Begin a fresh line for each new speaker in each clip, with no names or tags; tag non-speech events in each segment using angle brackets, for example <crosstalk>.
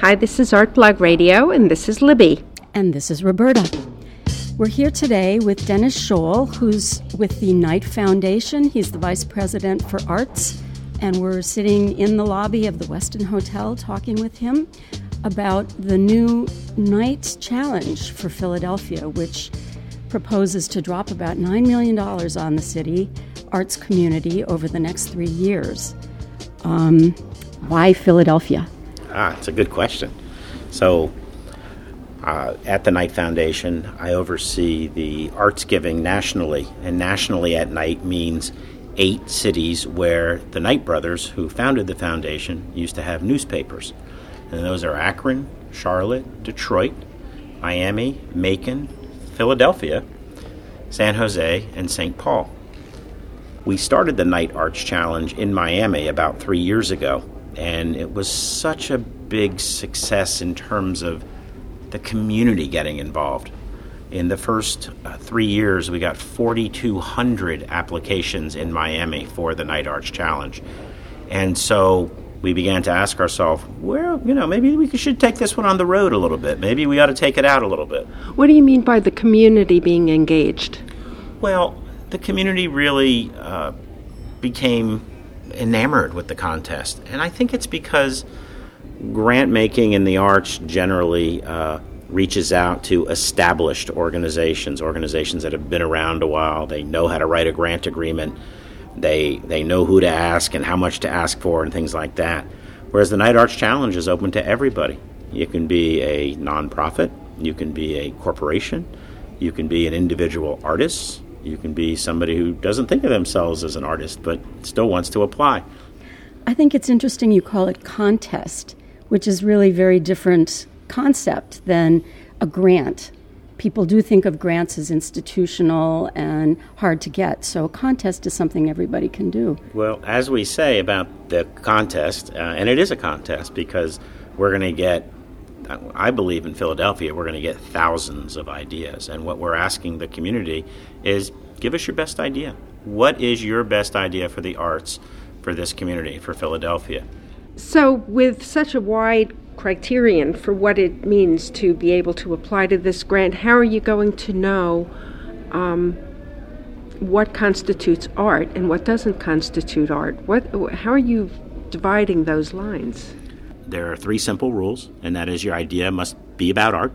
Hi, this is Art Blog Radio, and this is Libby.
And this is Roberta. We're here today with Dennis Scholl, who's with the Knight Foundation. He's the Vice President for Arts, and we're sitting in the lobby of the Westin Hotel talking with him about the new Knight Challenge for Philadelphia, which proposes to drop about $9 million on the city arts community over the next three years. Um, why Philadelphia?
Ah, it's a good question. So, uh, at the Knight Foundation, I oversee the arts giving nationally, and nationally at Knight means eight cities where the Knight brothers, who founded the foundation, used to have newspapers. And those are Akron, Charlotte, Detroit, Miami, Macon, Philadelphia, San Jose, and St. Paul. We started the Knight Arts Challenge in Miami about three years ago, and it was such a big success in terms of the community getting involved. In the first uh, three years, we got 4,200 applications in Miami for the Knight Arts Challenge. And so we began to ask ourselves, well, you know, maybe we should take this one on the road a little bit. Maybe we ought to take it out a little bit.
What do you mean by the community being engaged?
Well, the community really uh, became enamored with the contest. And I think it's because grant making in the arts generally uh, reaches out to established organizations, organizations that have been around a while. They know how to write a grant agreement they they know who to ask and how much to ask for and things like that. Whereas the Knight Arts Challenge is open to everybody. You can be a nonprofit, you can be a corporation, you can be an individual artist, you can be somebody who doesn't think of themselves as an artist but still wants to apply.
I think it's interesting you call it contest, which is really very different concept than a grant people do think of grants as institutional and hard to get. So a contest is something everybody can do.
Well, as we say about the contest, uh, and it is a contest because we're going to get, I believe in Philadelphia, we're going to get thousands of ideas. And what we're asking the community is give us your best idea. What is your best idea for the arts for this community, for Philadelphia?
So, with such a wide criterion for what it means to be able to apply to this grant, how are you going to know um, what constitutes art and what doesn't constitute art? What, how are you dividing those lines?
There are three simple rules, and that is your idea must be about art,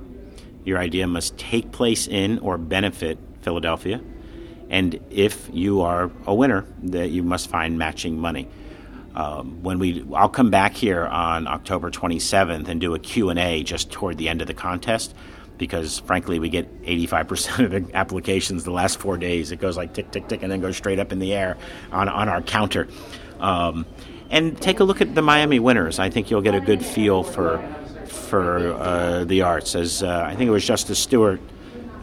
your idea must take place in or benefit Philadelphia, and if you are a winner, that you must find matching money. Um, when we, I'll come back here on October 27th and do a Q&A just toward the end of the contest because frankly we get 85% of the applications the last four days. It goes like tick, tick, tick, and then goes straight up in the air on, on our counter. Um, and take a look at the Miami winners. I think you'll get a good feel for for uh, the arts. As uh, I think it was Justice Stewart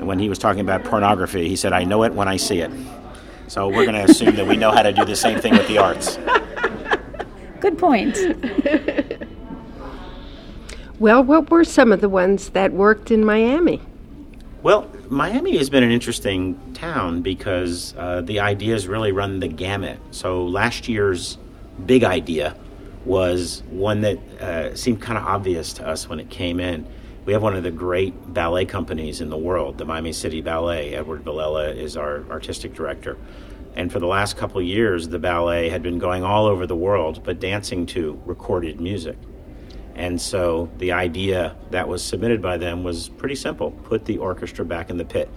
when he was talking about pornography, he said, "I know it when I see it." So we're going to assume that we know how to do the same thing with the arts.
Good point.
well, what were some of the ones that worked in Miami?
Well, Miami has been an interesting town because uh, the ideas really run the gamut. So last year's big idea was one that uh, seemed kind of obvious to us when it came in. We have one of the great ballet companies in the world, the Miami City Ballet. Edward Villella is our artistic director. And for the last couple of years, the ballet had been going all over the world, but dancing to recorded music. And so the idea that was submitted by them was pretty simple put the orchestra back in the pit.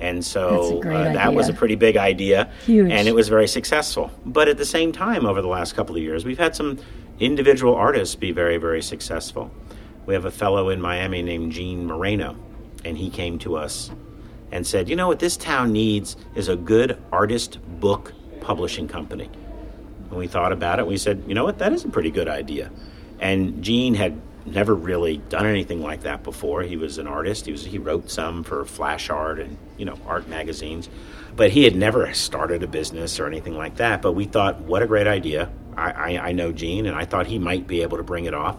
And so uh, that was a pretty big idea.
Huge.
And it was very successful. But at the same time, over the last couple of years, we've had some individual artists be very, very successful. We have a fellow in Miami named Gene Moreno, and he came to us and said, you know what this town needs is a good artist book publishing company. And we thought about it. We said, you know what, that is a pretty good idea. And Gene had never really done anything like that before. He was an artist. He was he wrote some for Flash Art and you know art magazines, but he had never started a business or anything like that. But we thought, what a great idea! I, I, I know Gene, and I thought he might be able to bring it off.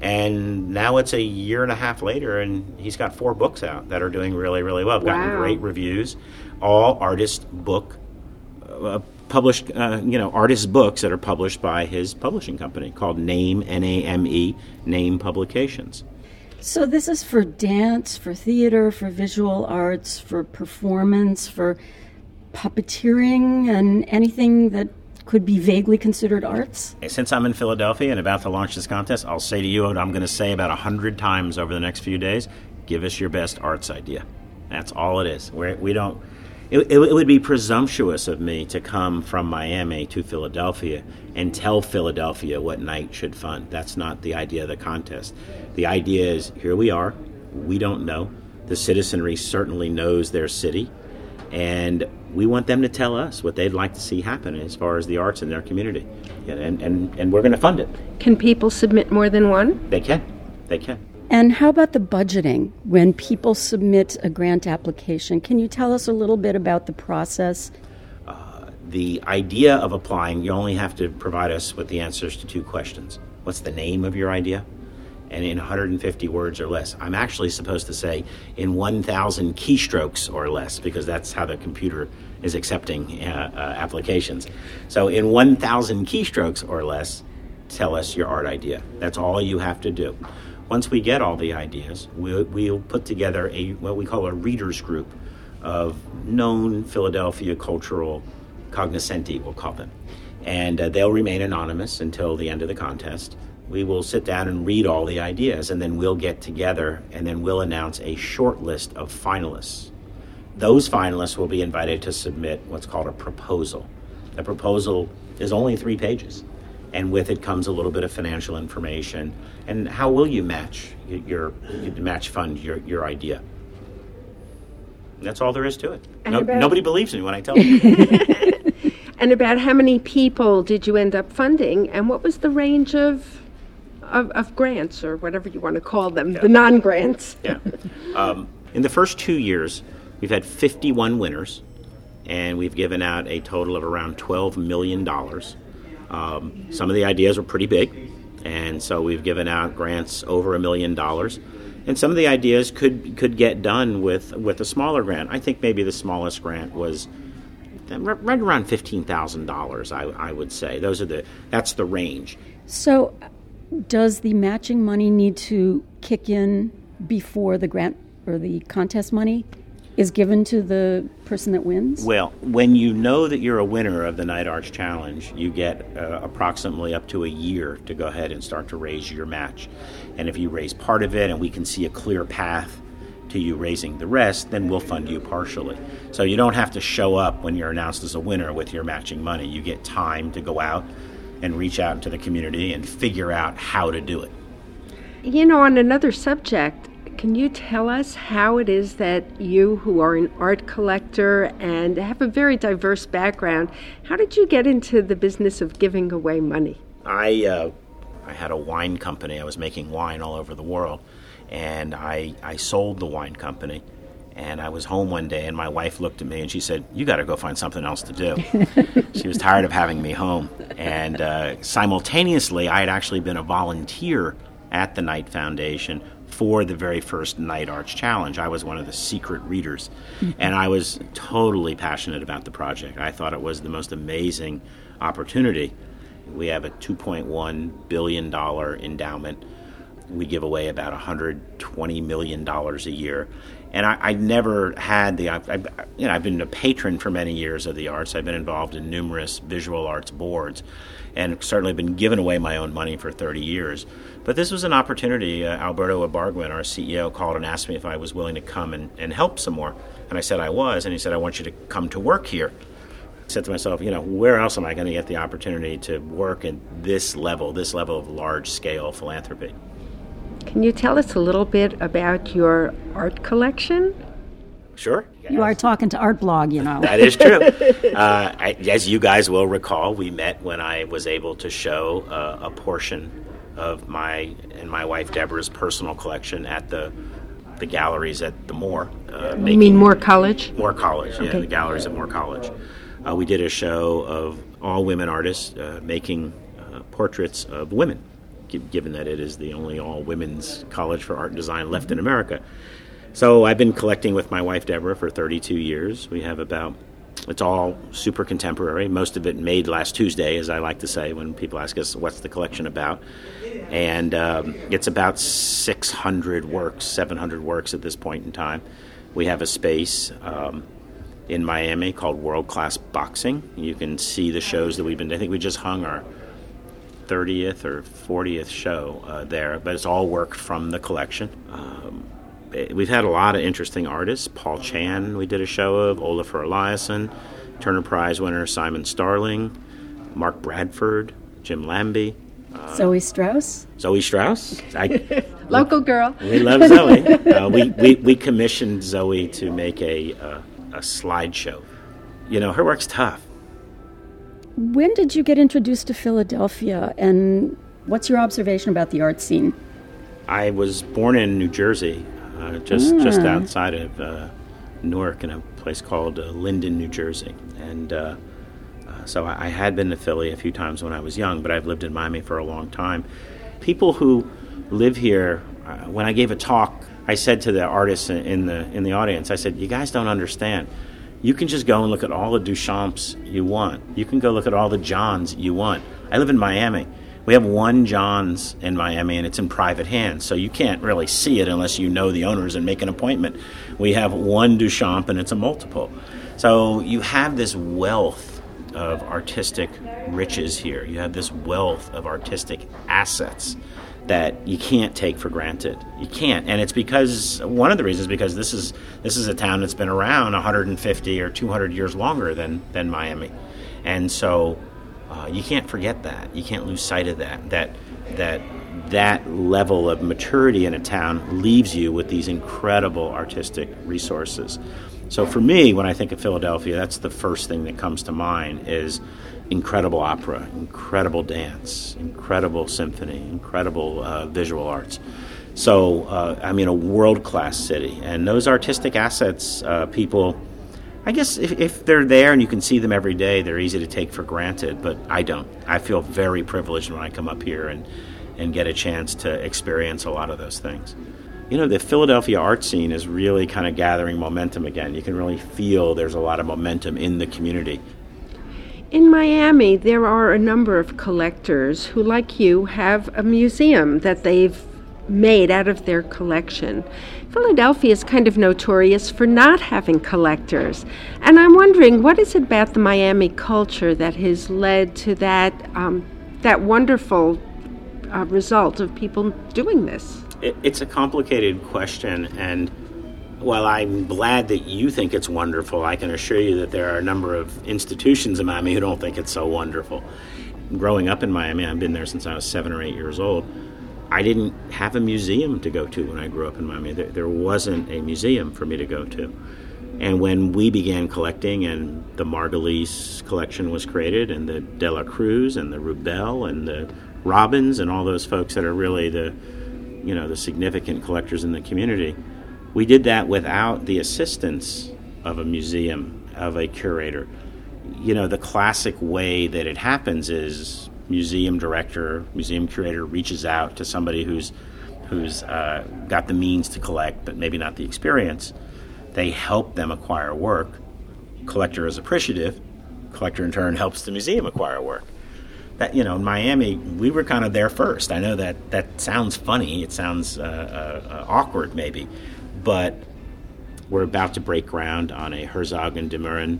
And now it's a year and a half later, and he's got four books out that are doing really, really well. Wow. Gotten great reviews. All artist book uh, published, uh, you know, artist books that are published by his publishing company called Name N A M E Name Publications.
So this is for dance, for theater, for visual arts, for performance, for puppeteering, and anything that could be vaguely considered arts?
Since I'm in Philadelphia and about to launch this contest, I'll say to you what I'm going to say about a hundred times over the next few days. Give us your best arts idea. That's all it is. We're, we don't. It, it, would be presumptuous of me to come from Miami to Philadelphia and tell Philadelphia what Knight should fund. That's not the idea of the contest. The idea is here we are. We don't know. The citizenry certainly knows their city. And we want them to tell us what they'd like to see happen as far as the arts in their community. And, and, and we're going to fund it.
Can people submit more than one?
They can. They can.
And how about the budgeting when people submit a grant application? Can you tell us a little bit about the process?
Uh, the idea of applying, you only have to provide us with the answers to two questions. What's the name of your idea? And in 150 words or less. I'm actually supposed to say in 1,000 keystrokes or less because that's how the computer is accepting uh, uh, applications. So in 1,000 keystrokes or less, tell us your art idea. That's all you have to do. Once we get all the ideas, we'll, we'll put together a what we call a readers group of known Philadelphia cultural cognoscenti, we'll call them. And uh, they'll remain anonymous until the end of the contest we will sit down and read all the ideas, and then we'll get together and then we'll announce a short list of finalists. Those finalists will be invited to submit what's called a proposal. The proposal is only three pages, and with it comes a little bit of financial information. And how will you match your, your match fund your, your idea? That's all there is to it. No, about- nobody believes me when I tell them. <laughs> <laughs>
and about how many people did you end up funding, and what was the range of of, of grants or whatever you want to call them, yeah. the non grants.
yeah. Um, in the first two years, we've had 51 winners, and we've given out a total of around $12 million. Um, some of the ideas were pretty big, and so we've given out grants over a million dollars. And some of the ideas could could get done with with a smaller grant. I think maybe the smallest grant was right around fifteen thousand dollars. I, I would say those are the that's the range.
So, does the matching money need to kick in before the grant or the contest money is given to the person that wins?
Well, when you know that you're a winner of the Knight Arts Challenge, you get uh, approximately up to a year to go ahead and start to raise your match. And if you raise part of it and we can see a clear path to you raising the rest, then we'll fund you partially. So you don't have to show up when you're announced as a winner with your matching money. You get time to go out and reach out into the community and figure out how to do it.
You know, on another subject, can you tell us how it is that you, who are an art collector and have a very diverse background, how did you get into the business of giving away money?
I, uh, I had a wine company. I was making wine all over the world, and I, I sold the wine company and I was home one day, and my wife looked at me and she said, "You got to go find something else to do." <laughs> she was tired of having me home, and uh, simultaneously, I had actually been a volunteer at the Knight Foundation for the very first Knight Arts Challenge. I was one of the secret readers, <laughs> and I was totally passionate about the project. I thought it was the most amazing opportunity. We have a 2.1 billion dollar endowment. We give away about 120 million dollars a year and I, I never had the I, I, you know I've been a patron for many years of the arts. I've been involved in numerous visual arts boards, and certainly been given away my own money for 30 years. But this was an opportunity. Uh, Alberto Ibargüen, our CEO, called and asked me if I was willing to come and, and help some more, and I said I was. And he said I want you to come to work here. I said to myself, you know, where else am I going to get the opportunity to work at this level, this level of large scale philanthropy?
Can you tell us a little bit about your art collection?
Sure.
You are talking to Art Blog, you know.
that is true. <laughs> Uh, I, as you guys will recall, we met when I was able to show uh, a portion of my and my wife Deborah's personal collection at the the galleries at the Moore.
Uh, you mean Moore College?
Moore College, yeah, the galleries at Moore College. Uh, we did a show of all women artists uh, making uh, portraits of women given that it is the only all women's college for art and design left in America. So I've been collecting with my wife Deborah for 32 years. We have about It's all super contemporary. Most of it made last Tuesday, as I like to say when people ask us what's the collection about. And um, it's about 600 works, 700 works at this point in time. We have a space um, in Miami called World Class Boxing. You can see the shows that we've been. I think we just hung our 30th or 40th show uh, there, but it's all work from the collection. Um, we've had a lot of interesting artists. Paul Chan, we did a show of, Olafur Eliasson, Turner Prize winner Simon Starling, Mark Bradford, Jim Lambie.
Uh, Zoe Strauss.
Zoe Strauss.
I, <laughs> Local girl.
We love Zoe. Uh, we, we, we commissioned Zoe to make a, uh, a slideshow. You know, her work's tough.
When did you get introduced to Philadelphia, and what's your observation about the art scene?
I was born in New Jersey, uh, just just ah. outside of uh, Newark, in a place called uh, Linden, New Jersey, and uh, uh, so I, I, had been to Philly a few times when I was young, but I've lived in Miami for a long time. People who live here, uh, when I gave a talk, I said to the artists in the in the audience, I said, "You guys don't understand." You can just go and look at all the Duchamps you want. You can go look at all the Johns you want. I live in Miami. We have one John's in Miami, and it's in private hands, so you can't really see it unless you know the owners and make an appointment. We have one Duchamp, and it's a multiple. So you have this wealth of artistic riches here. You have this wealth of artistic assets that you can't take for granted. You can't, and it's because one of the reasons because this is this is a town that's been around 150 or 200 years longer than than Miami, and so uh, you can't forget that. You can't lose sight of that. That that that level of maturity in a town leaves you with these incredible artistic resources. So for me, when I think of Philadelphia, that's the first thing that comes to mind is incredible opera, incredible dance, incredible symphony, incredible uh, visual arts. So, uh, I mean, a world class city. And those artistic assets, uh, people, I guess if, if, they're there and you can see them every day, they're easy to take for granted, but I don't. I feel very privileged when I come up here and, and get a chance to experience a lot of those things. You know, the Philadelphia art scene is really kind of gathering momentum again. You can really feel there's a lot of momentum in the community.
In Miami, there are a number of collectors who, like you, have a museum that they've made out of their collection. Philadelphia is kind of notorious for not having collectors. And I'm wondering, what is it about the Miami culture that has led to that, um, that wonderful uh, result of people doing this?
It, it's a complicated question, and well, I'm glad that you think it's wonderful. I can assure you that there are a number of institutions in Miami who don't think it's so wonderful. Growing up in Miami, I've been there since I was seven or eight years old. I didn't have a museum to go to when I grew up in Miami. There, there wasn't a museum for me to go to. And when we began collecting, and the Margulies collection was created, and the De La Cruz, and the Rubell, and the Robins, and all those folks that are really the, you know, the significant collectors in the community, we did that without the assistance of a museum, of a curator. You know, the classic way that it happens is museum director, museum curator reaches out to somebody who's who's uh, got the means to collect, but maybe not the experience. They help them acquire work. Collector is appreciative. Collector in turn helps the museum acquire work. That you know, in Miami, we were kind of there first. I know that that sounds funny. It sounds uh, uh, uh awkward, maybe, but we're about to break ground on a Herzog and de Meuron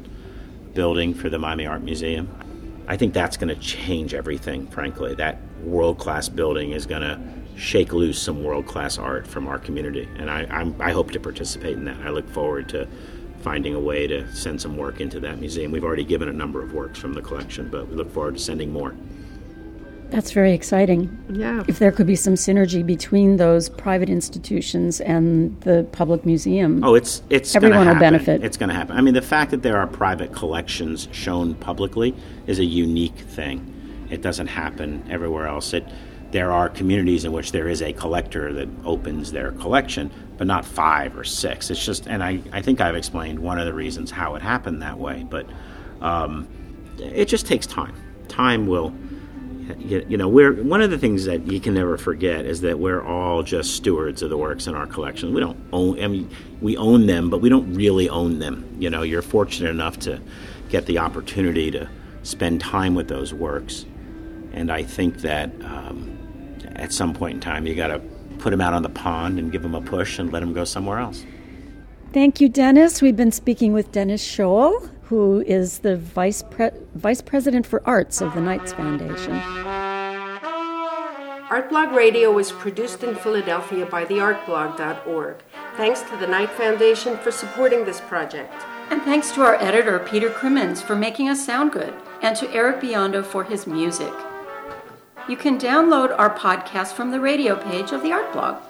building for the Miami Art Museum. I think that's going to change everything, frankly. That world class building is going to shake loose some world class art from our community. And I, I'm, I hope to participate in that. I look forward to finding a way to send some work into that museum. We've already given a number of works from the collection, but we look forward to sending more.
That's very exciting.
Yeah.
If there could be some synergy between those private institutions and the public museum.
Oh, it's it's
everyone will benefit.
It's going to happen. I mean, the fact that there are private collections shown publicly is a unique thing. It doesn't happen everywhere else. It there are communities in which there is a collector that opens their collection, but not five or six. It's just, and I, I think I've explained one of the reasons how it happened that way, but um, it just takes time. Time will you know we're one of the things that you can never forget is that we're all just stewards of the works in our collection we don't own I mean we own them but we don't really own them you know you're fortunate enough to get the opportunity to spend time with those works. And I think that um, at some point in time, you got to put them out on the pond and give them a push and let them go somewhere else.
Thank you, Dennis. We've been speaking with Dennis Scholl, who is the Vice, Pre- Vice President for Arts of the Knights Foundation.
Artblog Radio is produced in Philadelphia by theartblog.org. Thanks to the Knight Foundation for supporting this project.
And thanks to our editor, Peter Crimmins, for making us sound good, and to Eric Biondo for his music. You can download our podcast from the radio page of the Art Blog.